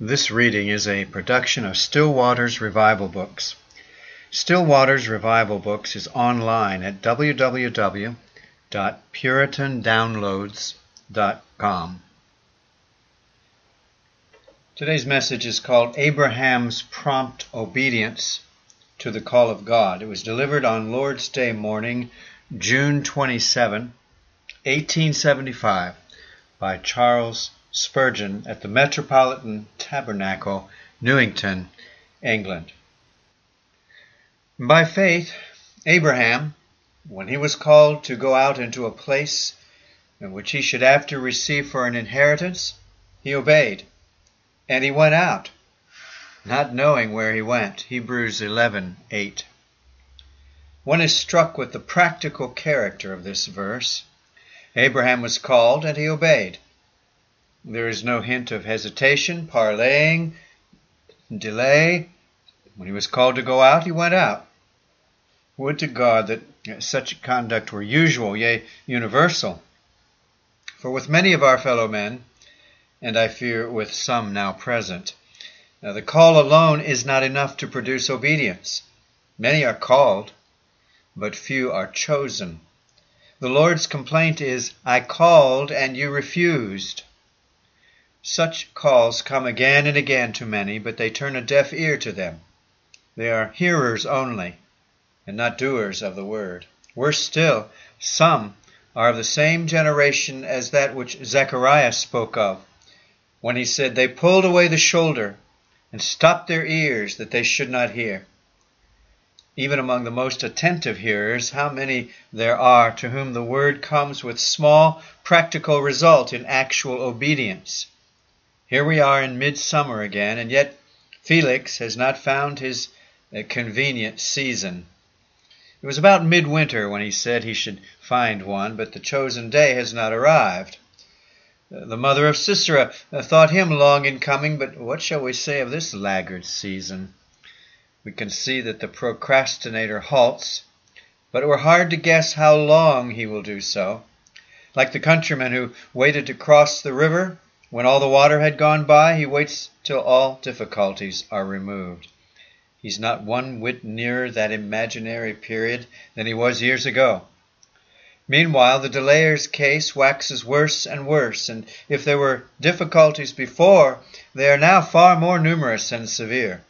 This reading is a production of Still Waters Revival Books. Still Waters Revival Books is online at www.puritandownloads.com. Today's message is called Abraham's Prompt Obedience to the Call of God. It was delivered on Lord's Day morning, June 27, 1875, by Charles Spurgeon at the Metropolitan Tabernacle, Newington, England. By faith, Abraham, when he was called to go out into a place in which he should after receive for an inheritance, he obeyed, and he went out, not knowing where he went. Hebrews 11:8. One is struck with the practical character of this verse. Abraham was called and he obeyed. There is no hint of hesitation, parleying, delay. When he was called to go out, he went out. Would to God that such conduct were usual, yea, universal. For with many of our fellow men, and I fear with some now present, now the call alone is not enough to produce obedience. Many are called, but few are chosen. The Lord's complaint is, I called and you refused. Such calls come again and again to many, but they turn a deaf ear to them. They are hearers only, and not doers of the word. Worse still, some are of the same generation as that which Zechariah spoke of, when he said, They pulled away the shoulder and stopped their ears that they should not hear. Even among the most attentive hearers, how many there are to whom the word comes with small practical result in actual obedience. Here we are in midsummer again, and yet Felix has not found his uh, convenient season. It was about midwinter when he said he should find one, but the chosen day has not arrived. Uh, the mother of Sisera uh, thought him long in coming, but what shall we say of this laggard season? We can see that the procrastinator halts, but it were hard to guess how long he will do so. Like the countryman who waited to cross the river, when all the water had gone by, he waits till all difficulties are removed. He's not one whit nearer that imaginary period than he was years ago. Meanwhile, the delayer's case waxes worse and worse, and if there were difficulties before, they are now far more numerous and severe.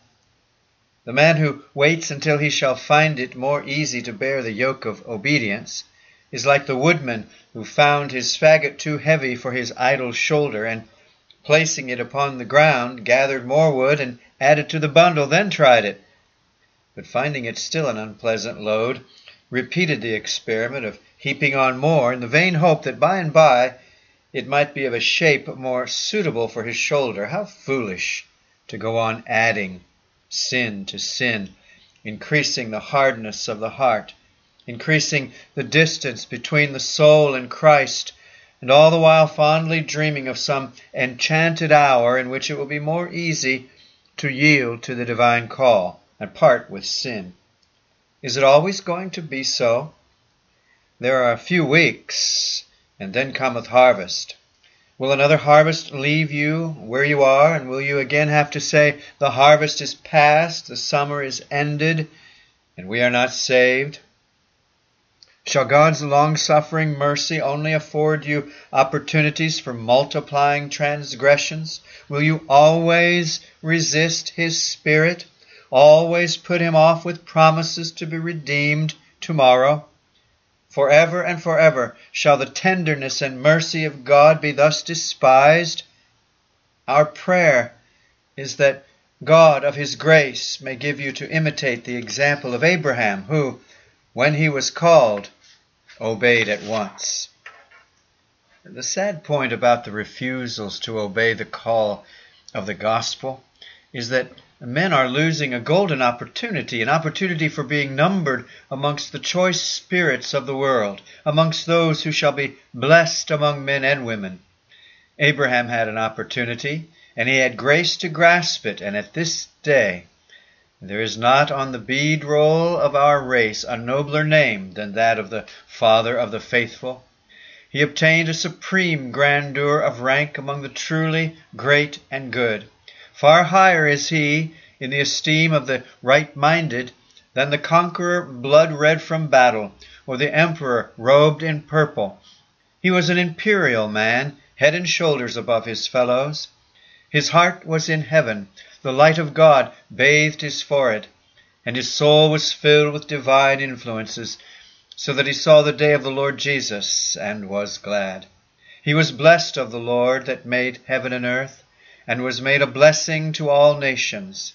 The man who waits until he shall find it more easy to bear the yoke of obedience is like the woodman who found his faggot too heavy for his idle shoulder, and placing it upon the ground, gathered more wood and added to the bundle, then tried it. But finding it still an unpleasant load, repeated the experiment of heaping on more, in the vain hope that by and by it might be of a shape more suitable for his shoulder. How foolish to go on adding sin to sin, increasing the hardness of the heart increasing the distance between the soul and Christ, and all the while fondly dreaming of some enchanted hour in which it will be more easy to yield to the divine call and part with sin. Is it always going to be so? There are a few weeks, and then cometh harvest. Will another harvest leave you where you are, and will you again have to say, The harvest is past, the summer is ended, and we are not saved? Shall God's long suffering mercy only afford you opportunities for multiplying transgressions? Will you always resist His Spirit? Always put Him off with promises to be redeemed tomorrow? Forever and forever shall the tenderness and mercy of God be thus despised? Our prayer is that God of His grace may give you to imitate the example of Abraham, who, when he was called, obeyed at once. The sad point about the refusals to obey the call of the gospel is that men are losing a golden opportunity, an opportunity for being numbered amongst the choice spirits of the world, amongst those who shall be blessed among men and women. Abraham had an opportunity, and he had grace to grasp it, and at this day there is not on the bead roll of our race a nobler name than that of the Father of the faithful. He obtained a supreme grandeur of rank among the truly great and good. Far higher is he in the esteem of the right minded than the conqueror blood red from battle, or the emperor robed in purple. He was an imperial man, head and shoulders above his fellows. His heart was in heaven, the light of God bathed his forehead, and his soul was filled with divine influences, so that he saw the day of the Lord Jesus and was glad. He was blessed of the Lord that made heaven and earth and was made a blessing to all nations.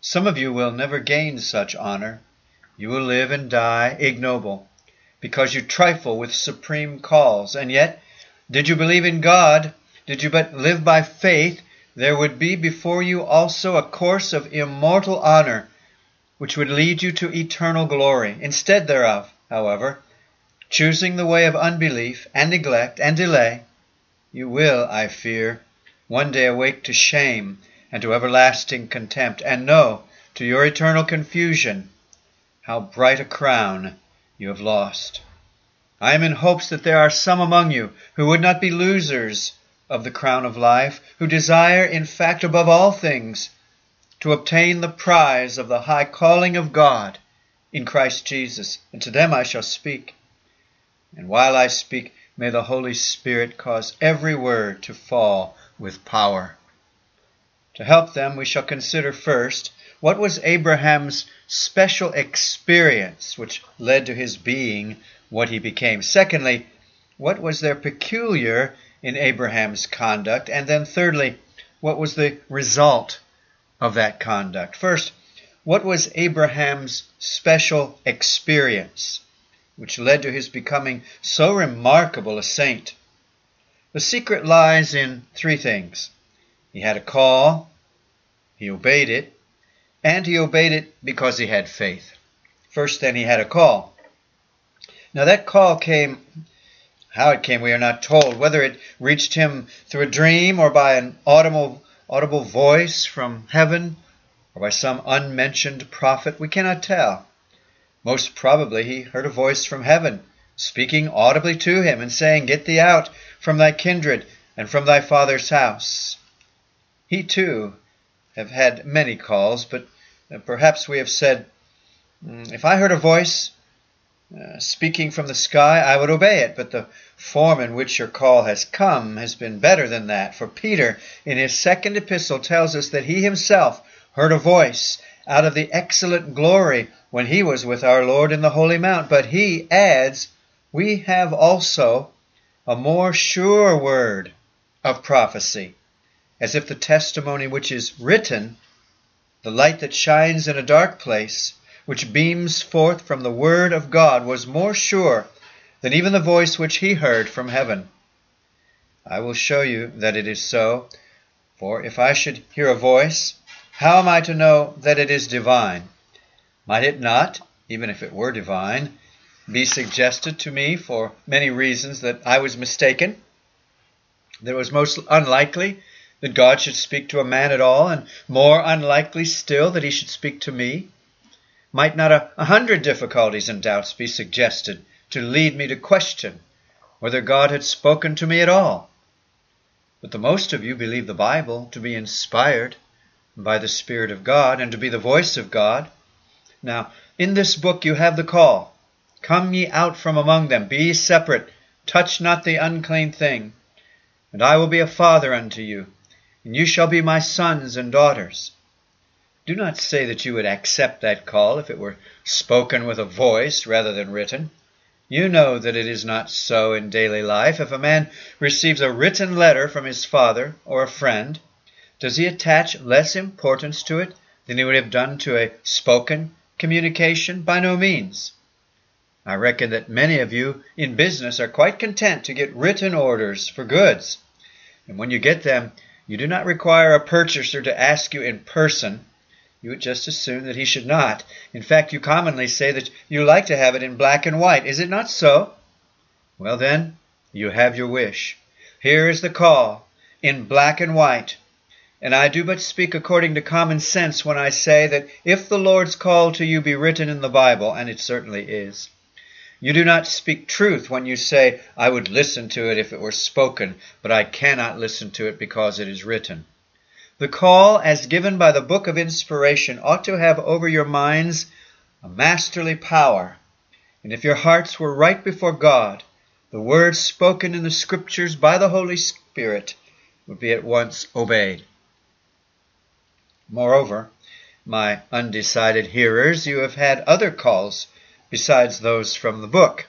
Some of you will never gain such honor. You will live and die ignoble, because you trifle with supreme calls. And yet, did you believe in God, did you but live by faith, there would be before you also a course of immortal honor, which would lead you to eternal glory. Instead thereof, however, choosing the way of unbelief and neglect and delay, you will, I fear, one day awake to shame and to everlasting contempt, and know, to your eternal confusion, how bright a crown you have lost. I am in hopes that there are some among you who would not be losers of the crown of life, who desire, in fact, above all things, to obtain the prize of the high calling of God in Christ Jesus. And to them I shall speak. And while I speak, may the Holy Spirit cause every word to fall with power. To help them, we shall consider first what was Abraham's special experience which led to his being what he became. Secondly, what was their peculiar in Abraham's conduct? And then thirdly, what was the result of that conduct? First, what was Abraham's special experience which led to his becoming so remarkable a saint? The secret lies in three things. He had a call, he obeyed it, and he obeyed it because he had faith. First, then, he had a call. Now, that call came, how it came, we are not told. Whether it reached him through a dream or by an audible, audible voice from heaven or by some unmentioned prophet, we cannot tell. Most probably, he heard a voice from heaven speaking audibly to him and saying, Get thee out from thy kindred and from thy father's house. He too have had many calls, but perhaps we have said, mm, If I heard a voice uh, speaking from the sky, I would obey it. But the form in which your call has come has been better than that. For Peter, in his second epistle, tells us that he himself heard a voice out of the excellent glory when he was with our Lord in the Holy Mount. But he adds, we have also a more sure word of prophecy, as if the testimony which is written, the light that shines in a dark place, which beams forth from the word of God, was more sure than even the voice which he heard from heaven. I will show you that it is so, for if I should hear a voice, how am I to know that it is divine? Might it not, even if it were divine, be suggested to me for many reasons that I was mistaken, that it was most unlikely that God should speak to a man at all, and more unlikely still that he should speak to me? Might not a, hundred difficulties and doubts be suggested to lead me to question whether God had spoken to me at all? But the most of you believe the Bible to be inspired by the Spirit of God and to be the voice of God. Now, in this book you have the call Come ye out from among them, be separate, touch not the unclean thing. And I will be a father unto you, and you shall be my sons and daughters. Do not say that you would accept that call if it were spoken with a voice rather than written. You know that it is not so in daily life. If a man receives a written letter from his father or a friend, does he attach less importance to it than he would have done to a spoken communication? By no means. I reckon that many of you in business are quite content to get written orders for goods. And when you get them, you do not require a purchaser to ask you in person. You would just assume that he should not. In fact, you commonly say that you like to have it in black and white. Is it not so? Well, then, you have your wish. Here is the call, in black and white. And I do but speak according to common sense when I say that if the Lord's call to you be written in the Bible, and it certainly is, you do not speak truth when you say, I would listen to it if it were spoken, but I cannot listen to it because it is written. The call, as given by the book of inspiration, ought to have over your minds a masterly power. And if your hearts were right before God, the words spoken in the Scriptures by the Holy Spirit would be at once obeyed. Moreover, my undecided hearers, you have had other calls besides those from the book.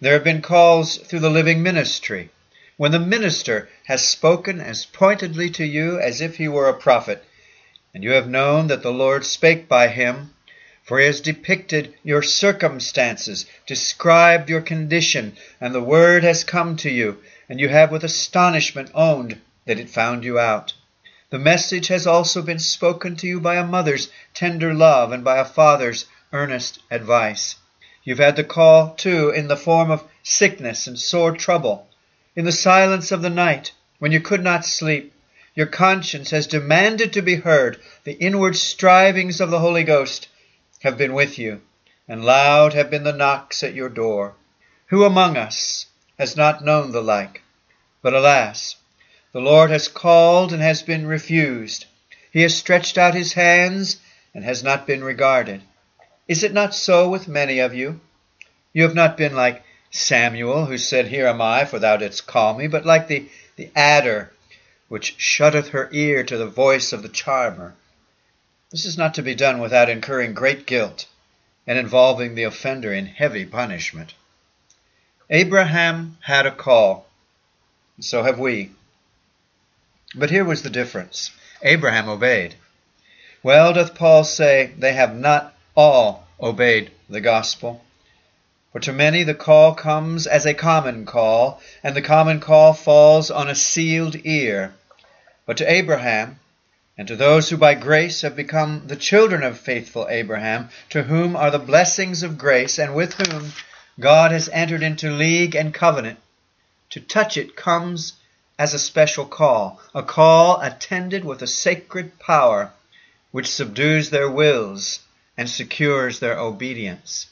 There have been calls through the living ministry when the minister has spoken as pointedly to you as if he were a prophet, and you have known that the Lord spake by him, for he has depicted your circumstances, described your condition, and the word has come to you, and you have with astonishment owned that it found you out. The message has also been spoken to you by a mother's tender love and by a father's earnest advice. You've had the call, too, in the form of sickness and sore trouble. In the silence of the night, when you could not sleep, your conscience has demanded to be heard. The inward strivings of the Holy Ghost have been with you, and loud have been the knocks at your door. Who among us has not known the like? But alas, the Lord has called and has been refused. He has stretched out his hands and has not been regarded. Is it not so with many of you? You have not been like Samuel, who said, Here am I, for thou didst call me, but like the, the adder, which shutteth her ear to the voice of the charmer. This is not to be done without incurring great guilt and involving the offender in heavy punishment. Abraham had a call, and so have we. But here was the difference Abraham obeyed. Well doth Paul say, They have not all obeyed the gospel. For to many the call comes as a common call, and the common call falls on a sealed ear. But to Abraham, and to those who by grace have become the children of faithful Abraham, to whom are the blessings of grace, and with whom God has entered into league and covenant, to touch it comes as a special call, a call attended with a sacred power which subdues their wills and secures their obedience.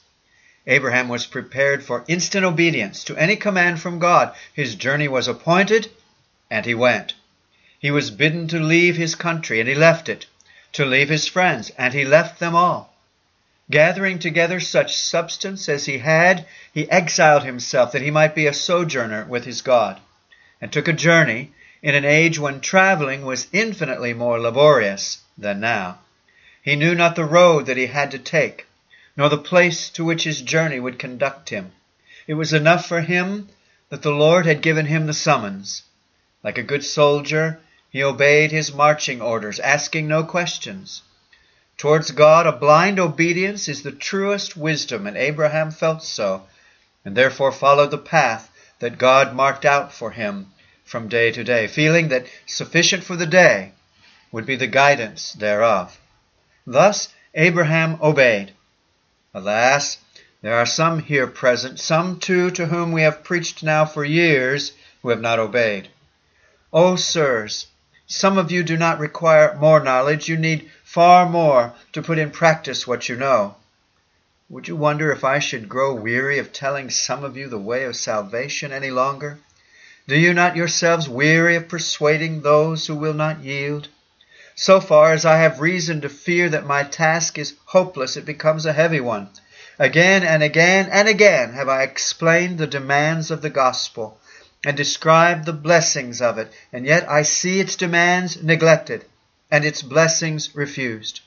Abraham was prepared for instant obedience to any command from God. His journey was appointed, and he went. He was bidden to leave his country, and he left it, to leave his friends, and he left them all. Gathering together such substance as he had, he exiled himself that he might be a sojourner with his God, and took a journey in an age when traveling was infinitely more laborious than now. He knew not the road that he had to take nor the place to which his journey would conduct him. It was enough for him that the Lord had given him the summons. Like a good soldier, he obeyed his marching orders, asking no questions. Towards God, a blind obedience is the truest wisdom, and Abraham felt so, and therefore followed the path that God marked out for him from day to day, feeling that sufficient for the day would be the guidance thereof. Thus Abraham obeyed. Alas, there are some here present, some too to whom we have preached now for years, who have not obeyed. O oh, sirs, some of you do not require more knowledge, you need far more to put in practice what you know. Would you wonder if I should grow weary of telling some of you the way of salvation any longer? Do you not yourselves weary of persuading those who will not yield? So far as I have reason to fear that my task is hopeless, it becomes a heavy one. Again and again and again have I explained the demands of the gospel and described the blessings of it, and yet I see its demands neglected and its blessings refused.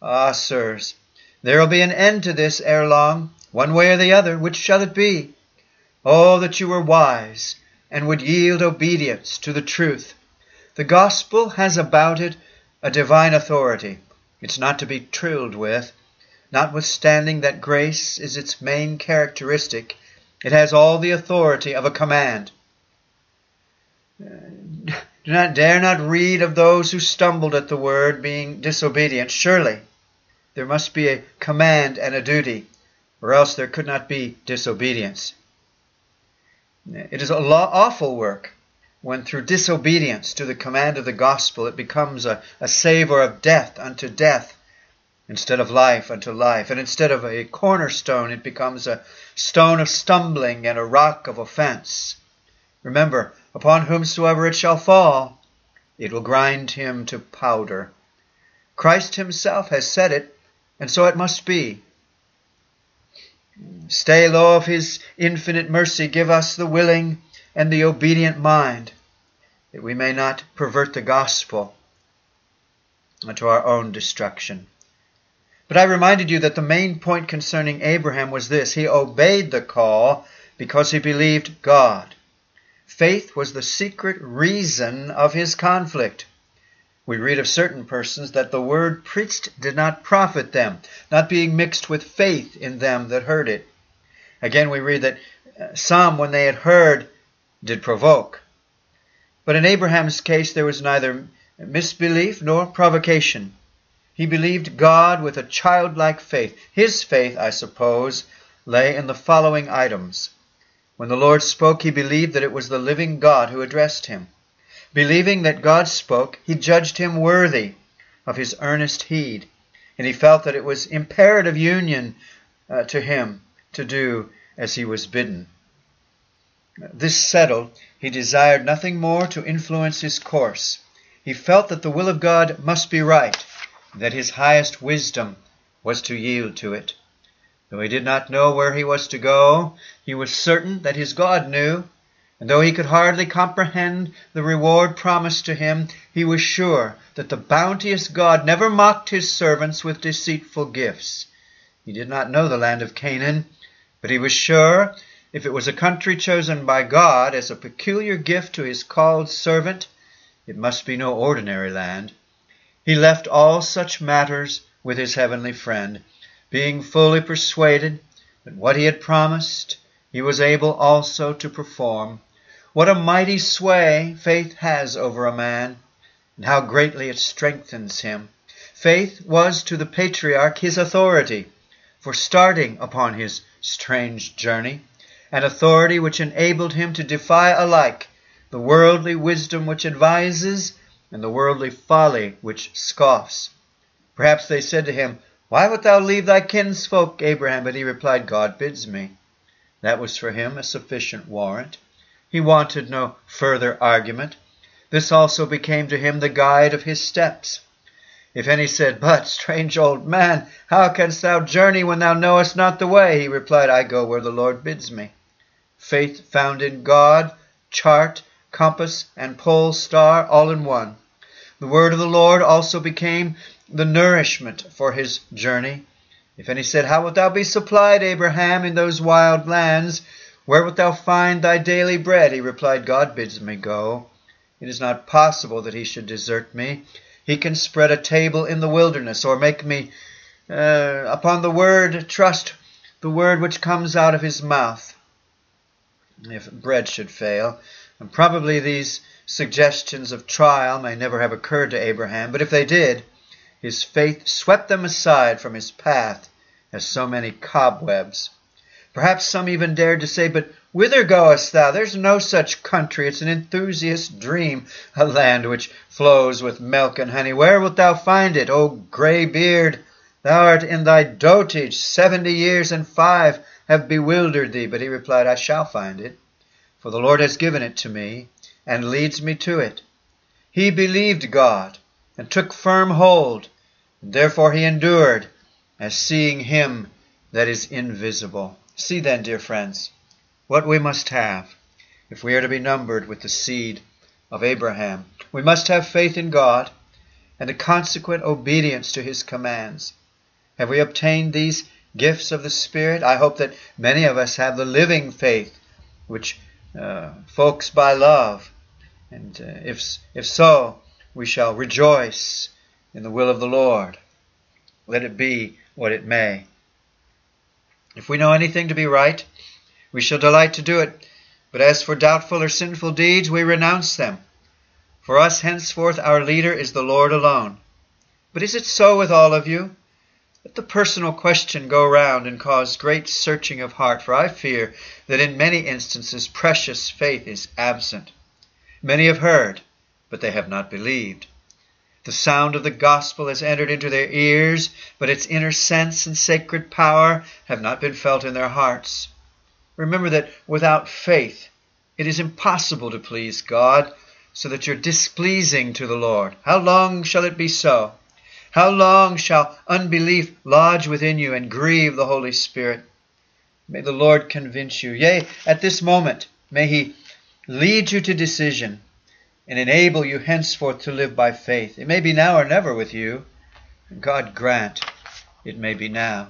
Ah, sirs, there will be an end to this ere long, one way or the other. Which shall it be? Oh, that you were wise and would yield obedience to the truth. The gospel has about it a divine authority. It's not to be trilled with. Notwithstanding that grace is its main characteristic, it has all the authority of a command. Do not dare not read of those who stumbled at the word being disobedient. Surely there must be a command and a duty, or else there could not be disobedience. It is a law- awful work when through disobedience to the command of the gospel it becomes a, a savor of death unto death instead of life unto life, and instead of a cornerstone it becomes a stone of stumbling and a rock of offense. Remember, upon whomsoever it shall fall, it will grind him to powder. Christ himself has said it, and so it must be. Stay low of his infinite mercy, give us the willing and the obedient mind, that we may not pervert the gospel unto our own destruction. But I reminded you that the main point concerning Abraham was this he obeyed the call because he believed God. Faith was the secret reason of his conflict. We read of certain persons that the word preached did not profit them, not being mixed with faith in them that heard it. Again, we read that uh, some, when they had heard, did provoke. But in Abraham's case, there was neither misbelief nor provocation. He believed God with a childlike faith. His faith, I suppose, lay in the following items. When the Lord spoke, he believed that it was the living God who addressed him. Believing that God spoke, he judged him worthy of his earnest heed, and he felt that it was imperative union uh, to him to do as he was bidden. This settled, he desired nothing more to influence his course. He felt that the will of God must be right, and that his highest wisdom was to yield to it. Though he did not know where he was to go, he was certain that his God knew, and though he could hardly comprehend the reward promised to him, he was sure that the bounteous God never mocked his servants with deceitful gifts. He did not know the land of Canaan, but he was sure if it was a country chosen by God as a peculiar gift to his called servant, it must be no ordinary land. He left all such matters with his heavenly friend, being fully persuaded that what he had promised he was able also to perform. What a mighty sway faith has over a man, and how greatly it strengthens him. Faith was to the patriarch his authority for starting upon his strange journey, an authority which enabled him to defy alike the worldly wisdom which advises and the worldly folly which scoffs. Perhaps they said to him, Why wilt thou leave thy kinsfolk, Abraham? But he replied, God bids me. That was for him a sufficient warrant. He wanted no further argument. This also became to him the guide of his steps. If any said, But, strange old man, how canst thou journey when thou knowest not the way? He replied, I go where the Lord bids me. Faith found in God, chart, compass, and pole star all in one. The word of the Lord also became the nourishment for his journey. If any said, How wilt thou be supplied, Abraham, in those wild lands? Where wilt thou find thy daily bread? He replied, God bids me go. It is not possible that he should desert me. He can spread a table in the wilderness, or make me uh, upon the word trust the word which comes out of his mouth. If bread should fail, and probably these suggestions of trial may never have occurred to Abraham, but if they did, his faith swept them aside from his path as so many cobwebs. Perhaps some even dared to say, But whither goest thou? There's no such country. It's an enthusiast's dream, a land which flows with milk and honey. Where wilt thou find it, O grey beard? Thou art in thy dotage. Seventy years and five have bewildered thee. But he replied, I shall find it for the Lord has given it to me, and leads me to it. He believed God, and took firm hold, and therefore he endured, as seeing him that is invisible. See then, dear friends, what we must have, if we are to be numbered with the seed of Abraham. We must have faith in God, and a consequent obedience to his commands. Have we obtained these gifts of the Spirit? I hope that many of us have the living faith, which uh, folks by love. And uh, if, if so, we shall rejoice in the will of the Lord. Let it be what it may. If we know anything to be right, we shall delight to do it. But as for doubtful or sinful deeds, we renounce them. For us henceforth our leader is the Lord alone. But is it so with all of you? Let the personal question go round and cause great searching of heart, for I fear that in many instances precious faith is absent. Many have heard, but they have not believed. The sound of the gospel has entered into their ears, but its inner sense and sacred power have not been felt in their hearts. Remember that without faith it is impossible to please God, so that you're displeasing to the Lord? How long shall it be so? How long shall unbelief lodge within you and grieve the Holy Spirit? May the Lord convince you. Yea, at this moment, may He lead you to decision and enable you henceforth to live by faith. It may be now or never with you. God grant it may be now.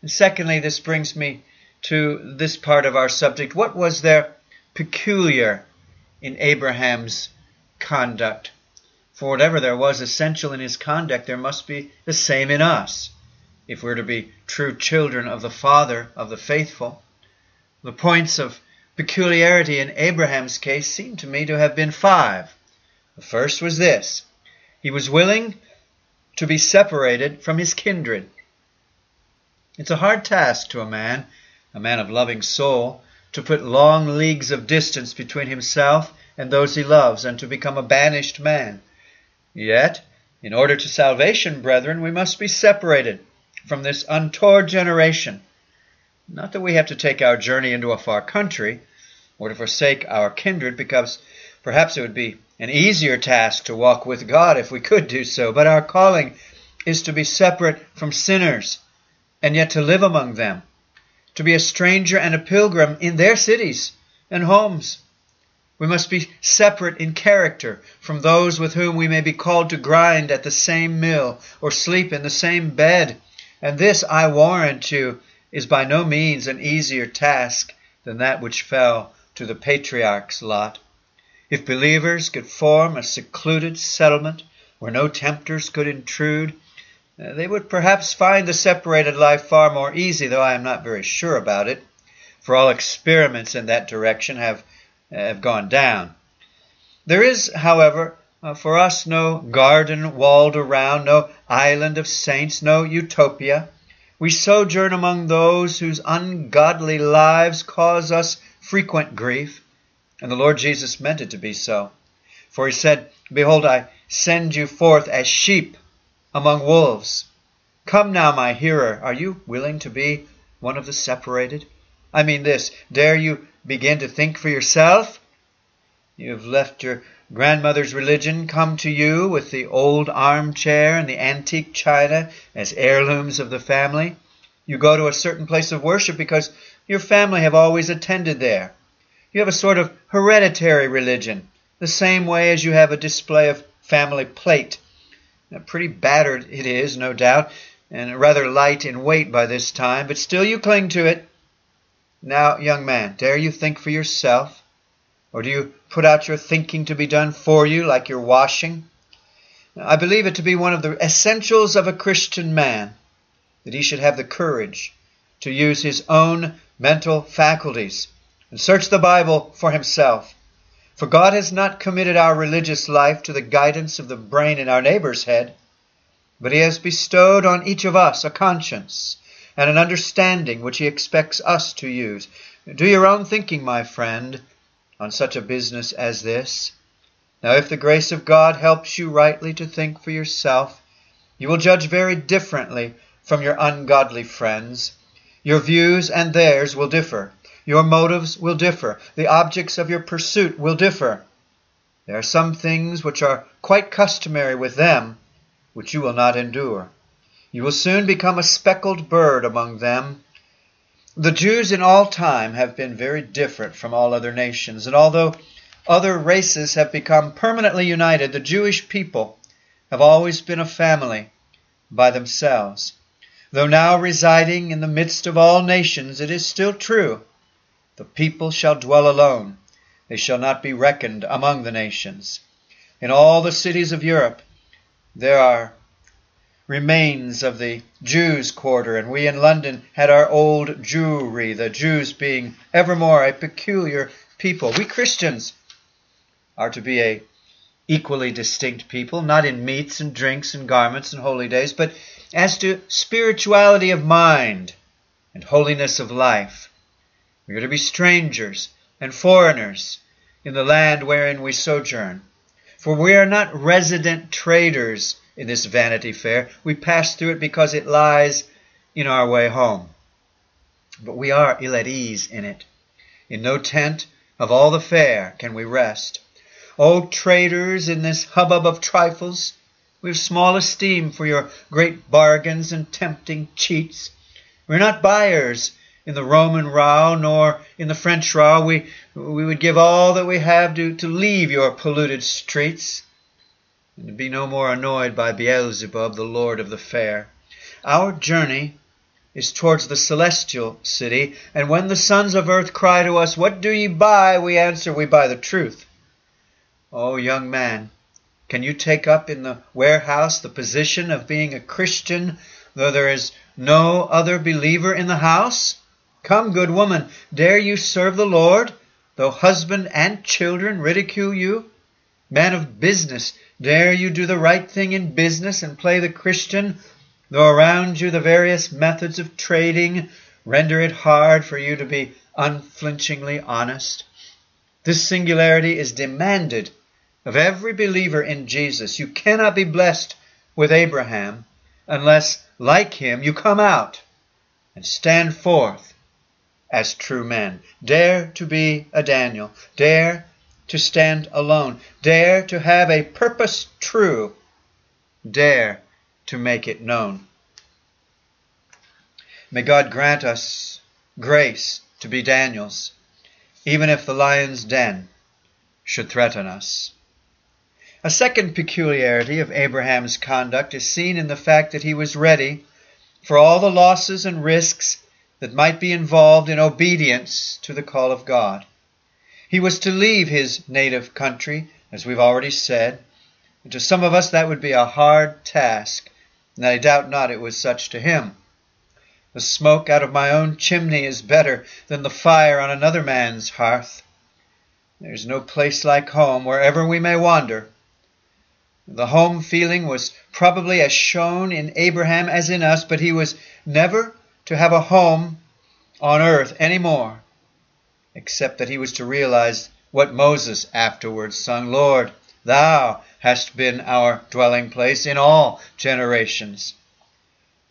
And secondly, this brings me to this part of our subject. What was there peculiar in Abraham's conduct? For whatever there was essential in his conduct, there must be the same in us, if we're to be true children of the Father of the faithful. The points of peculiarity in Abraham's case seem to me to have been five. The first was this he was willing to be separated from his kindred. It's a hard task to a man, a man of loving soul, to put long leagues of distance between himself and those he loves, and to become a banished man. Yet, in order to salvation, brethren, we must be separated from this untoward generation. Not that we have to take our journey into a far country, or to forsake our kindred, because perhaps it would be an easier task to walk with God if we could do so, but our calling is to be separate from sinners, and yet to live among them, to be a stranger and a pilgrim in their cities and homes. We must be separate in character from those with whom we may be called to grind at the same mill or sleep in the same bed. And this, I warrant you, is by no means an easier task than that which fell to the patriarch's lot. If believers could form a secluded settlement where no tempters could intrude, uh, they would perhaps find the separated life far more easy, though I am not very sure about it, for all experiments in that direction have have gone down. There is, however, uh, for us no garden walled around, no island of saints, no utopia. We sojourn among those whose ungodly lives cause us frequent grief, and the Lord Jesus meant it to be so. For he said, Behold, I send you forth as sheep among wolves. Come now, my hearer, are you willing to be one of the separated? I mean this, dare you begin to think for yourself. You have left your grandmother's religion, come to you with the old armchair and the antique china as heirlooms of the family. You go to a certain place of worship because your family have always attended there. You have a sort of hereditary religion, the same way as you have a display of family plate. Now, pretty battered it is, no doubt, and rather light in weight by this time, but still you cling to it. Now, young man, dare you think for yourself? Or do you put out your thinking to be done for you like your washing? I believe it to be one of the essentials of a Christian man that he should have the courage to use his own mental faculties and search the Bible for himself. For God has not committed our religious life to the guidance of the brain in our neighbor's head, but he has bestowed on each of us a conscience and an understanding which he expects us to use. Do your own thinking, my friend, on such a business as this. Now, if the grace of God helps you rightly to think for yourself, you will judge very differently from your ungodly friends. Your views and theirs will differ. Your motives will differ. The objects of your pursuit will differ. There are some things which are quite customary with them, which you will not endure. You will soon become a speckled bird among them. The Jews in all time have been very different from all other nations, and although other races have become permanently united, the Jewish people have always been a family by themselves. Though now residing in the midst of all nations, it is still true the people shall dwell alone, they shall not be reckoned among the nations. In all the cities of Europe there are remains of the Jews' quarter, and we in London had our old Jewry, the Jews being evermore a peculiar people. We Christians are to be a equally distinct people, not in meats and drinks and garments and holy days, but as to spirituality of mind and holiness of life. We are to be strangers and foreigners in the land wherein we sojourn. For we are not resident traders in this Vanity Fair. We pass through it because it lies in our way home. But we are ill at ease in it. In no tent of all the fair can we rest. O traders in this hubbub of trifles, we have small esteem for your great bargains and tempting cheats. We are not buyers in the Roman row nor in the French row. We, we would give all that we have to, to leave your polluted streets and be no more annoyed by Beelzebub, the lord of the fair. Our journey is towards the celestial city, and when the sons of earth cry to us, What do ye buy? we answer, We buy the truth. O oh, young man, can you take up in the warehouse the position of being a Christian, though there is no other believer in the house? Come, good woman, dare you serve the Lord, though husband and children ridicule you? Man of business, dare you do the right thing in business and play the Christian, though around you the various methods of trading render it hard for you to be unflinchingly honest? This singularity is demanded of every believer in Jesus. You cannot be blessed with Abraham unless, like him, you come out and stand forth as true men. Dare to be a Daniel. Dare to stand alone. Dare to have a purpose true. Dare to make it known. May God grant us grace to be Daniels, even if the lion's den should threaten us. A second peculiarity of Abraham's conduct is seen in the fact that he was ready for all the losses and risks that might be involved in obedience to the call of God. He was to leave his native country, as we've already said, and to some of us that would be a hard task, and I doubt not it was such to him. The smoke out of my own chimney is better than the fire on another man's hearth. There's no place like home, wherever we may wander. The home feeling was probably as shown in Abraham as in us, but he was never to have a home on earth any more, except that he was to realize what Moses afterwards sung Lord, Thou hast been our dwelling place in all generations.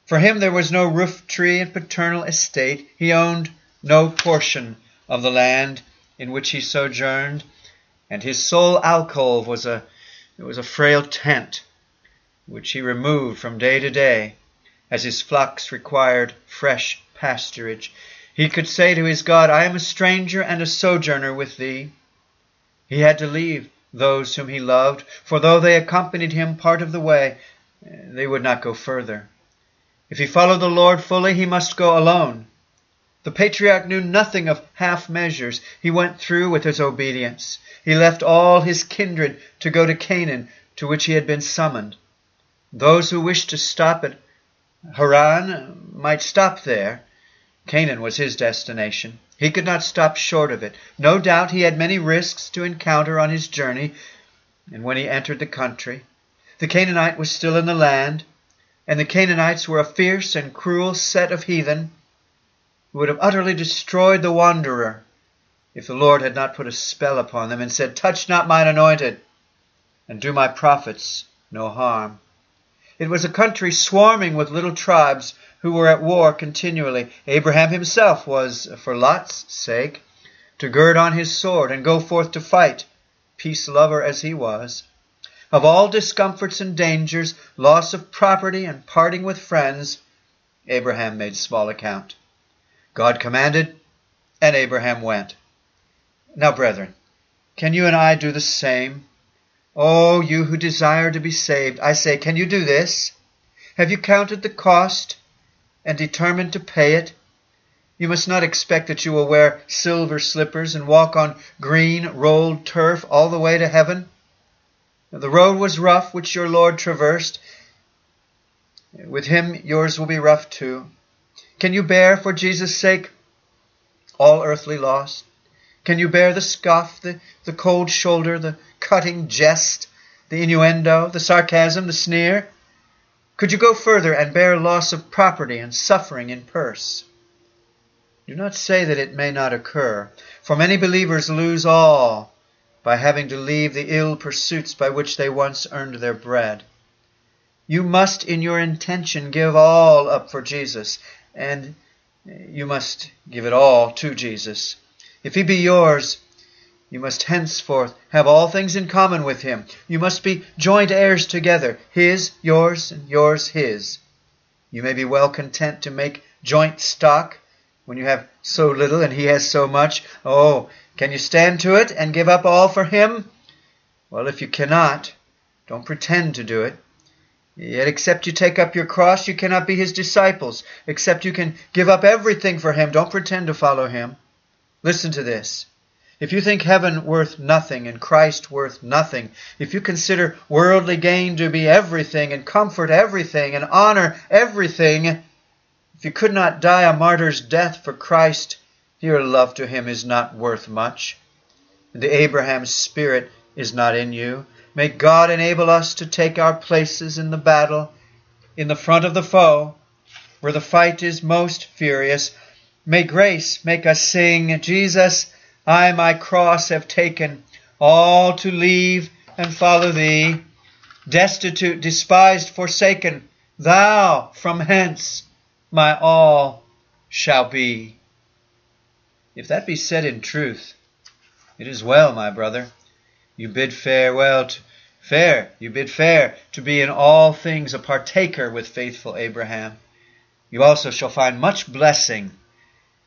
For him there was no roof tree and paternal estate. He owned no portion of the land in which he sojourned, and his sole alcove was a it was a frail tent, which he removed from day to day, as his flocks required fresh pasturage. He could say to his God, I am a stranger and a sojourner with thee. He had to leave those whom he loved, for though they accompanied him part of the way, they would not go further. If he followed the Lord fully, he must go alone. The patriarch knew nothing of half measures. He went through with his obedience. He left all his kindred to go to Canaan, to which he had been summoned. Those who wished to stop at Haran might stop there. Canaan was his destination. He could not stop short of it. No doubt he had many risks to encounter on his journey, and when he entered the country, the Canaanite was still in the land, and the Canaanites were a fierce and cruel set of heathen who would have utterly destroyed the wanderer if the Lord had not put a spell upon them and said, Touch not mine anointed, and do my prophets no harm. It was a country swarming with little tribes who were at war continually. Abraham himself was, for Lot's sake, to gird on his sword and go forth to fight, peace lover as he was. Of all discomforts and dangers, loss of property and parting with friends, Abraham made small account. God commanded, and Abraham went. Now, brethren, can you and I do the same? Oh, you who desire to be saved, I say, can you do this? Have you counted the cost and determined to pay it? You must not expect that you will wear silver slippers and walk on green rolled turf all the way to heaven. The road was rough which your Lord traversed. With him yours will be rough too. Can you bear for Jesus' sake all earthly loss? Can you bear the scoff, the, the cold shoulder, the cutting jest, the innuendo, the sarcasm, the sneer? Could you go further and bear loss of property and suffering in purse? Do not say that it may not occur, for many believers lose all by having to leave the ill pursuits by which they once earned their bread. You must, in your intention, give all up for Jesus, and you must give it all to Jesus. If he be yours, You must henceforth have all things in common with him. You must be joint heirs together, his, yours, and yours, his. You may be well content to make joint stock when you have so little and he has so much. Oh, can you stand to it and give up all for him? Well, if you cannot, don't pretend to do it. Yet, except you take up your cross, you cannot be his disciples. Except you can give up everything for him, don't pretend to follow him. Listen to this. If you think heaven worth nothing and Christ worth nothing, if you consider worldly gain to be everything and comfort everything and honor everything, if you could not die a martyr's death for Christ, your love to him is not worth much. The Abraham spirit is not in you. May God enable us to take our places in the battle, in the front of the foe, where the fight is most furious. May grace make us sing, Jesus, I my cross have taken, all to leave and follow thee. Destitute, despised, forsaken, thou from hence my all shall be. If that be said in truth, it is well, my brother. You bid farewell to fair, you bid fair to be in all things a partaker with faithful Abraham. You also shall find much blessing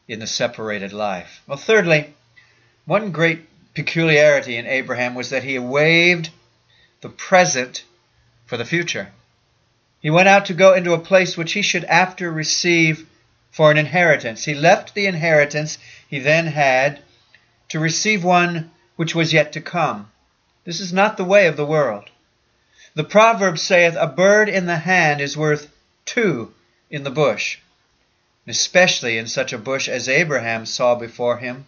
in the separated life. Well, thirdly, one great peculiarity in Abraham was that he waived the present for the future. He went out to go into a place which he should after receive for an inheritance. He left the inheritance he then had to receive one which was yet to come. This is not the way of the world. The proverb saith, A bird in the hand is worth two in the bush, especially in such a bush as Abraham saw before him.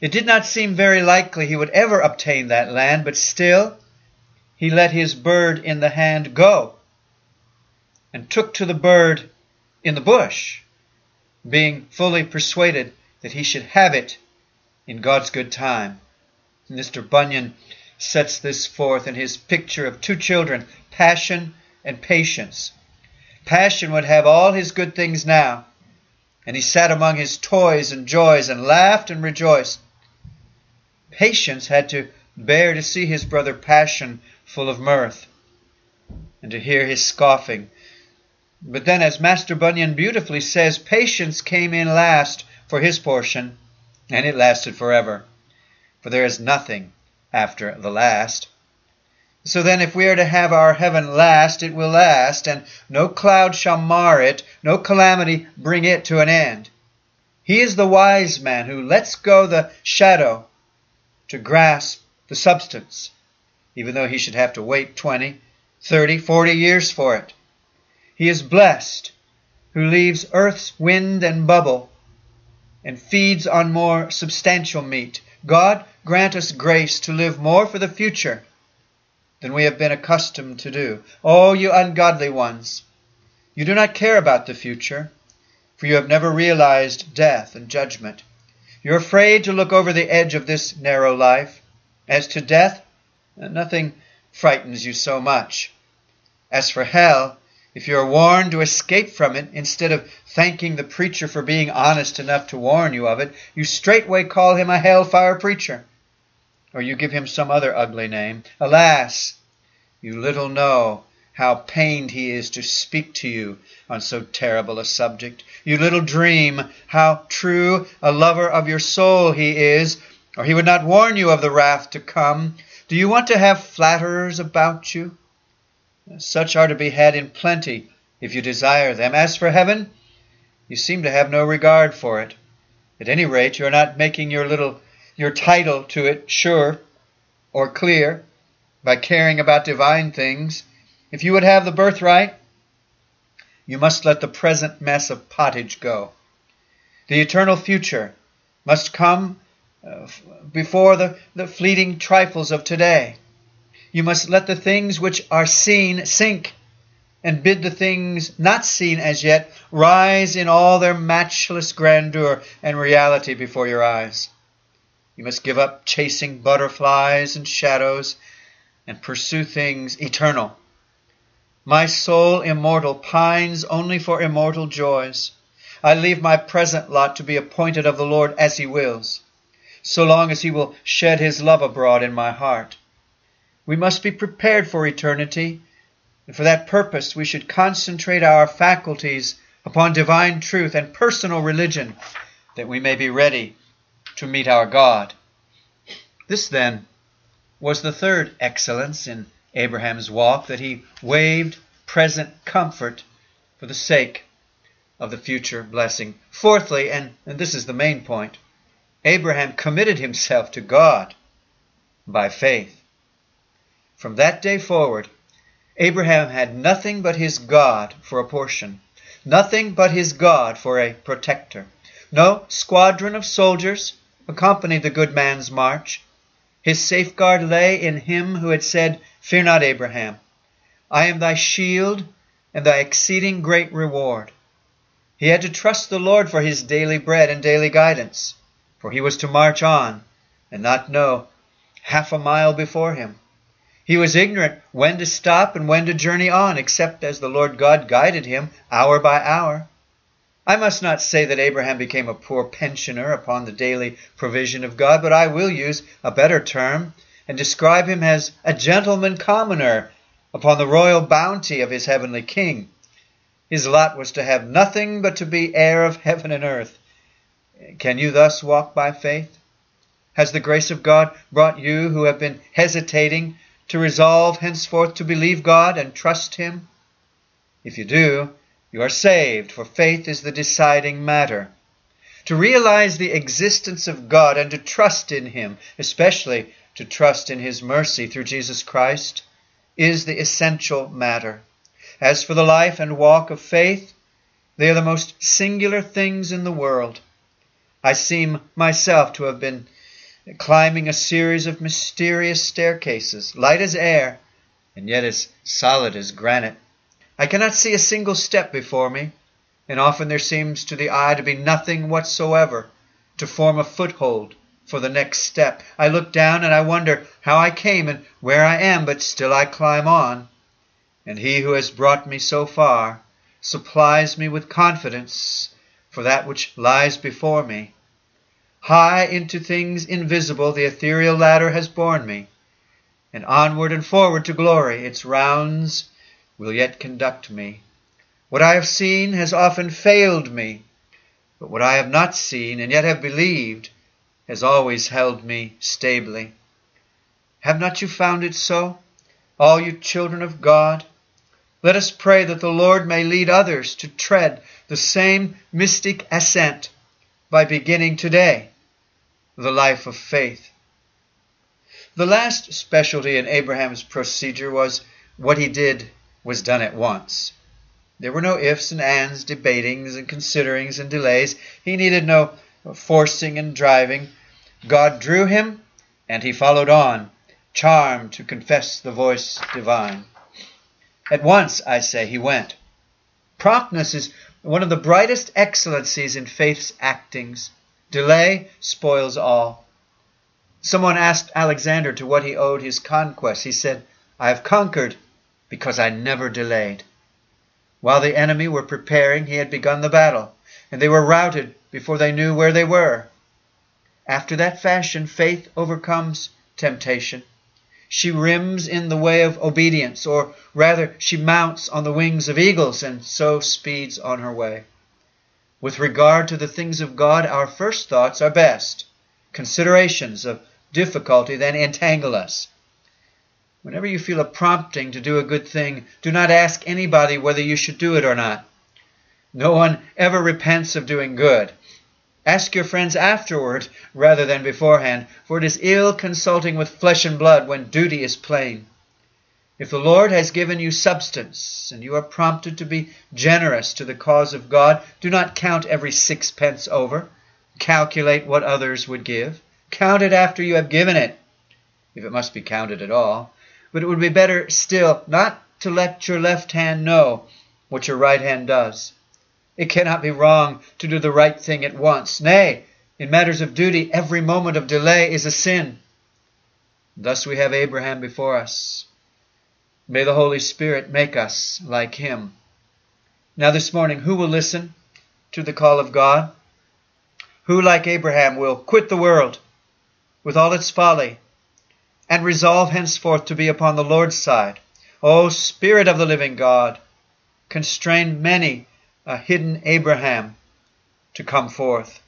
It did not seem very likely he would ever obtain that land, but still he let his bird in the hand go and took to the bird in the bush, being fully persuaded that he should have it in God's good time. Mr. Bunyan sets this forth in his picture of two children, passion and patience. Passion would have all his good things now, and he sat among his toys and joys and laughed and rejoiced. Patience had to bear to see his brother Passion full of mirth, and to hear his scoffing. But then, as Master Bunyan beautifully says, patience came in last for his portion, and it lasted forever. For there is nothing after the last. So then, if we are to have our heaven last, it will last, and no cloud shall mar it, no calamity bring it to an end. He is the wise man who lets go the shadow to grasp the substance, even though he should have to wait twenty, thirty, forty years for it. He is blessed who leaves earth's wind and bubble and feeds on more substantial meat. God grant us grace to live more for the future than we have been accustomed to do. Oh, you ungodly ones, you do not care about the future, for you have never realized death and judgment. You're afraid to look over the edge of this narrow life. As to death, nothing frightens you so much. As for hell, if you are warned to escape from it, instead of thanking the preacher for being honest enough to warn you of it, you straightway call him a hellfire preacher. Or you give him some other ugly name. Alas, you little know how pained he is to speak to you on so terrible a subject. You little dream how true a lover of your soul he is, or he would not warn you of the wrath to come. Do you want to have flatterers about you? Such are to be had in plenty, if you desire them. As for heaven, you seem to have no regard for it. At any rate, you are not making your little your title to it sure or clear by caring about divine things. If you would have the birthright, you must let the present mess of pottage go. The eternal future must come uh, before the, the fleeting trifles of today. You must let the things which are seen sink, and bid the things not seen as yet rise in all their matchless grandeur and reality before your eyes. You must give up chasing butterflies and shadows and pursue things eternal. My soul immortal pines only for immortal joys. I leave my present lot to be appointed of the Lord as he wills. so long as He will shed His love abroad in my heart. We must be prepared for eternity, and for that purpose we should concentrate our faculties upon divine truth and personal religion, that we may be ready to meet our God. This, then, was the third excellence in Abraham's walk, that he waived present comfort for the sake of the future blessing. Fourthly, and, and this is the main point, Abraham committed himself to God by faith. From that day forward, Abraham had nothing but his God for a portion, nothing but his God for a protector. No squadron of soldiers accompanied the good man's march. His safeguard lay in him who had said, Fear not, Abraham. I am thy shield and thy exceeding great reward. He had to trust the Lord for his daily bread and daily guidance, for he was to march on and not know half a mile before him. He was ignorant when to stop and when to journey on, except as the Lord God guided him hour by hour. I must not say that Abraham became a poor pensioner upon the daily provision of God, but I will use a better term and describe him as a gentleman commoner upon the royal bounty of his heavenly King. His lot was to have nothing but to be heir of heaven and earth. Can you thus walk by faith? Has the grace of God brought you who have been hesitating to resolve henceforth to believe God and trust Him? If you do, you are saved, for faith is the deciding matter. To realize the existence of God and to trust in Him, especially to trust in His mercy through Jesus Christ, is the essential matter. As for the life and walk of faith, they are the most singular things in the world. I seem myself to have been climbing a series of mysterious staircases, light as air, and yet as solid as granite. I cannot see a single step before me, and often there seems to the eye to be nothing whatsoever to form a foothold for the next step. I look down and I wonder how I came and where I am, but still I climb on and he who has brought me so far supplies me with confidence for that which lies before me. High into things invisible the ethereal ladder has borne me, and onward and forward to glory its rounds will yet conduct me. What I have seen has often failed me, but what I have not seen and yet have believed has always held me stably. Have not you found it so, all you children of God? Let us pray that the Lord may lead others to tread the same mystic ascent by beginning today the life of faith. The last specialty in Abraham's procedure was what he did was done at once. There were no ifs and ands, debatings and considerings and delays. He needed no forcing and driving. God drew him, and he followed on, charmed to confess the voice divine. At once, I say, he went. Promptness is one of the brightest excellencies in faith's actings. Delay spoils all. Someone asked Alexander to what he owed his conquest. He said, I have conquered because I never delayed. While the enemy were preparing, he had begun the battle, and they were routed before they knew where they were. After that fashion, faith overcomes temptation. She rims in the way of obedience, or rather, she mounts on the wings of eagles and so speeds on her way. With regard to the things of God, our first thoughts are best. Considerations of difficulty then entangle us. Whenever you feel a prompting to do a good thing, do not ask anybody whether you should do it or not. No one ever repents of doing good. Ask your friends afterward rather than beforehand, for it is ill consulting with flesh and blood when duty is plain. If the Lord has given you substance, and you are prompted to be generous to the cause of God, do not count every sixpence over. Calculate what others would give. Count it after you have given it, if it must be counted at all. But it would be better still not to let your left hand know what your right hand does. It cannot be wrong to do the right thing at once. Nay, in matters of duty, every moment of delay is a sin. Thus we have Abraham before us. May the Holy Spirit make us like him. Now, this morning, who will listen to the call of God? Who, like Abraham, will quit the world with all its folly, and resolve henceforth to be upon the Lord's side. O Spirit of the living God, constrain many a hidden Abraham to come forth.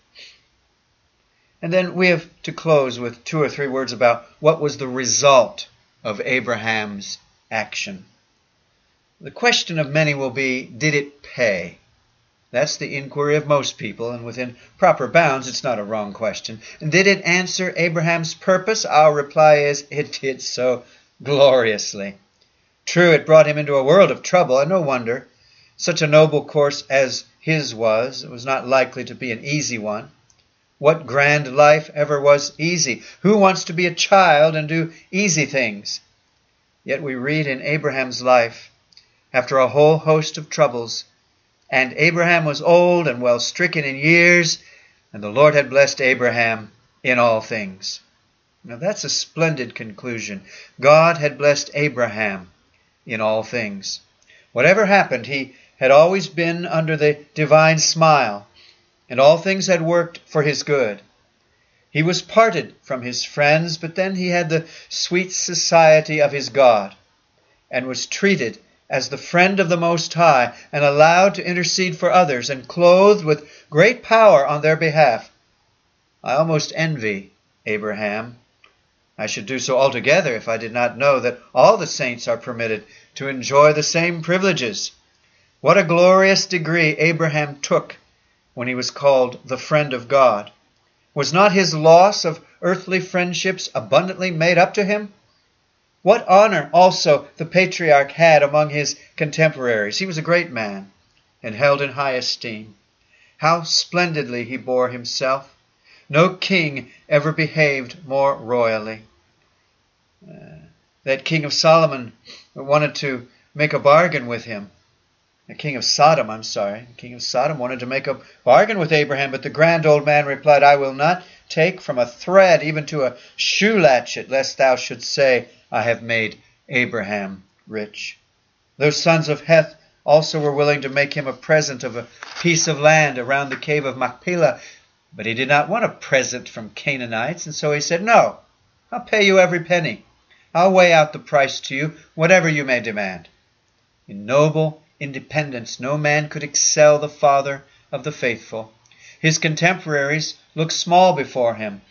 And then we have to close with two or three words about what was the result of Abraham's action. The question of many will be did it pay? That's the inquiry of most people, and within proper bounds, it's not a wrong question. Did it answer Abraham's purpose? Our reply is it did so gloriously. True, it brought him into a world of trouble, and no wonder. Such a noble course as his was, it was not likely to be an easy one. What grand life ever was easy? Who wants to be a child and do easy things? Yet we read in Abraham's life, after a whole host of troubles, and Abraham was old and well stricken in years, and the Lord had blessed Abraham in all things. Now that's a splendid conclusion. God had blessed Abraham in all things. Whatever happened, he had always been under the divine smile and all things had worked for his good. He was parted from his friends, but then he had the sweet society of his God, and was treated as the friend of the Most High, and allowed to intercede for others, and clothed with great power on their behalf. I almost envy Abraham. I should do so altogether if I did not know that all the saints are permitted to enjoy the same privileges. What a glorious degree Abraham took when he was called the friend of God? Was not his loss of earthly friendships abundantly made up to him? What honor also the patriarch had among his contemporaries. He was a great man and held in high esteem. How splendidly he bore himself. No king ever behaved more royally. Uh, that king of Solomon wanted to make a bargain with him the king of Sodom, I'm sorry, the king of Sodom wanted to make a bargain with Abraham, but the grand old man replied, I will not take from a thread even to a shoe latchet, lest thou shouldst say, I have made Abraham rich. Those sons of Heth also were willing to make him a present of a piece of land around the cave of Machpelah, but he did not want a present from Canaanites, and so he said, No, I'll pay you every penny. I'll weigh out the price to you, whatever you may demand. In noble independence, no man could excel the father of the faithful. His contemporaries look small before him,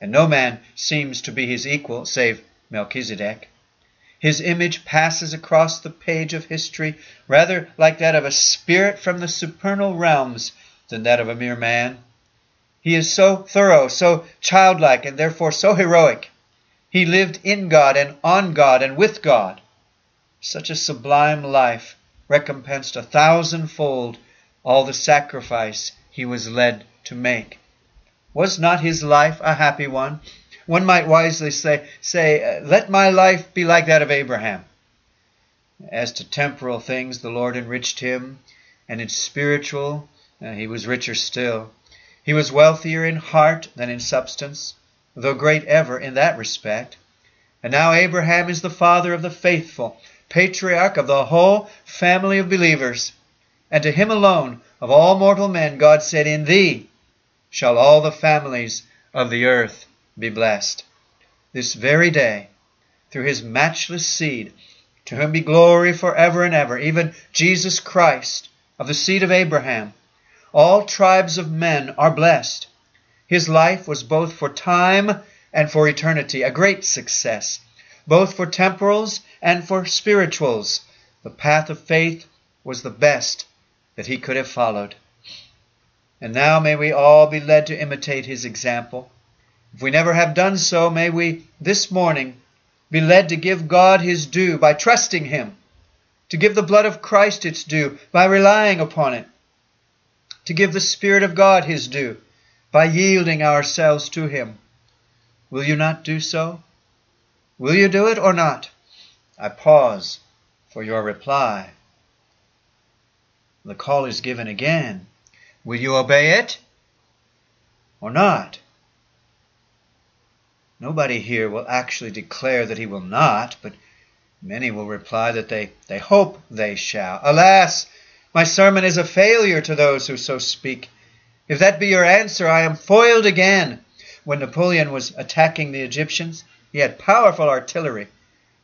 and no man seems to be his equal save Melchizedek. His image passes across the page of history rather like that of a spirit from the supernal realms than that of a mere man. He is so thorough, so childlike, and therefore so heroic. He lived in God and on God and with God. Such a sublime life recompensed a thousandfold all the sacrifice he was led to make. Was not his life a happy one? One might wisely say, say, Let my life be like that of Abraham. As to temporal things, the Lord enriched him, and in spiritual, uh, he was richer still. He was wealthier in heart than in substance, though great ever in that respect. And now Abraham is the father of the faithful, patriarch of the whole family of believers. And to him alone, of all mortal men, God said, In thee shall all the families of the earth be blessed. This very day, through his matchless seed, to whom be glory for ever and ever, even Jesus Christ, of the seed of Abraham, all tribes of men are blessed. His life was both for time and for eternity a great success both for temporals and for spirituals. The path of faith was the best that he could have followed. And now may we all be led to imitate his example. If we never have done so, may we this morning be led to give God his due by trusting him, to give the blood of Christ its due by relying upon it, to give the Spirit of God his due by yielding ourselves to him. Will you not do so? Will you do it or not? I pause for your reply. The call is given again. Will you obey it or not? Nobody here will actually declare that he will not, but many will reply that they, they hope they shall. Alas, my sermon is a failure to those who so speak. If that be your answer, I am foiled again. when Napoleon was attacking the Egyptians. He had powerful artillery,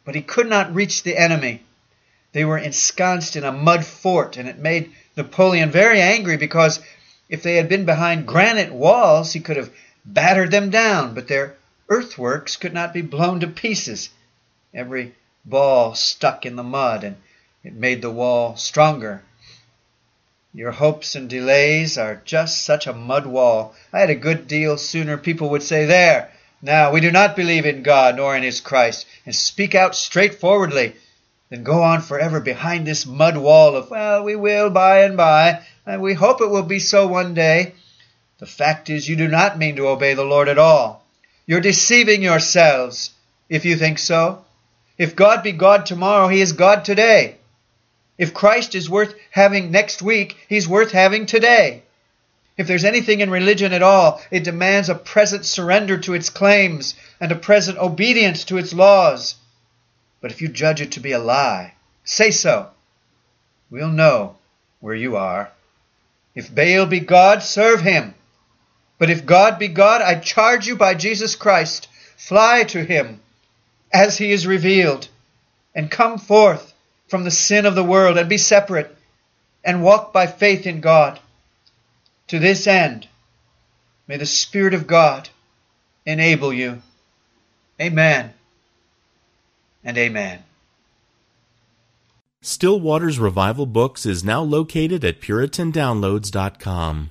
but he could not reach the enemy. They were ensconced in a mud fort, and it made Napoleon very angry because if they had been behind granite walls, he could have battered them down, but their earthworks could not be blown to pieces. Every ball stuck in the mud, and it made the wall stronger. Your hopes and delays are just such a mud wall. I had a good deal sooner people would say, There, now we do not believe in God nor in His Christ, and speak out straightforwardly, than go on forever behind this mud wall of, Well, we will by and by, and we hope it will be so one day. The fact is, you do not mean to obey the Lord at all. You're deceiving yourselves if you think so. If God be God tomorrow, He is God today. If Christ is worth having next week, He's worth having today. If there's anything in religion at all, it demands a present surrender to its claims and a present obedience to its laws. But if you judge it to be a lie, say so. We'll know where you are. If Baal be God, serve him. But if God be God, I charge you by Jesus Christ, fly to him as he is revealed, and come forth from the sin of the world, and be separate, and walk by faith in God. To this end, may the Spirit of God enable you. Amen and amen. Still Waters Revival Books is now located at PuritanDownloads.com.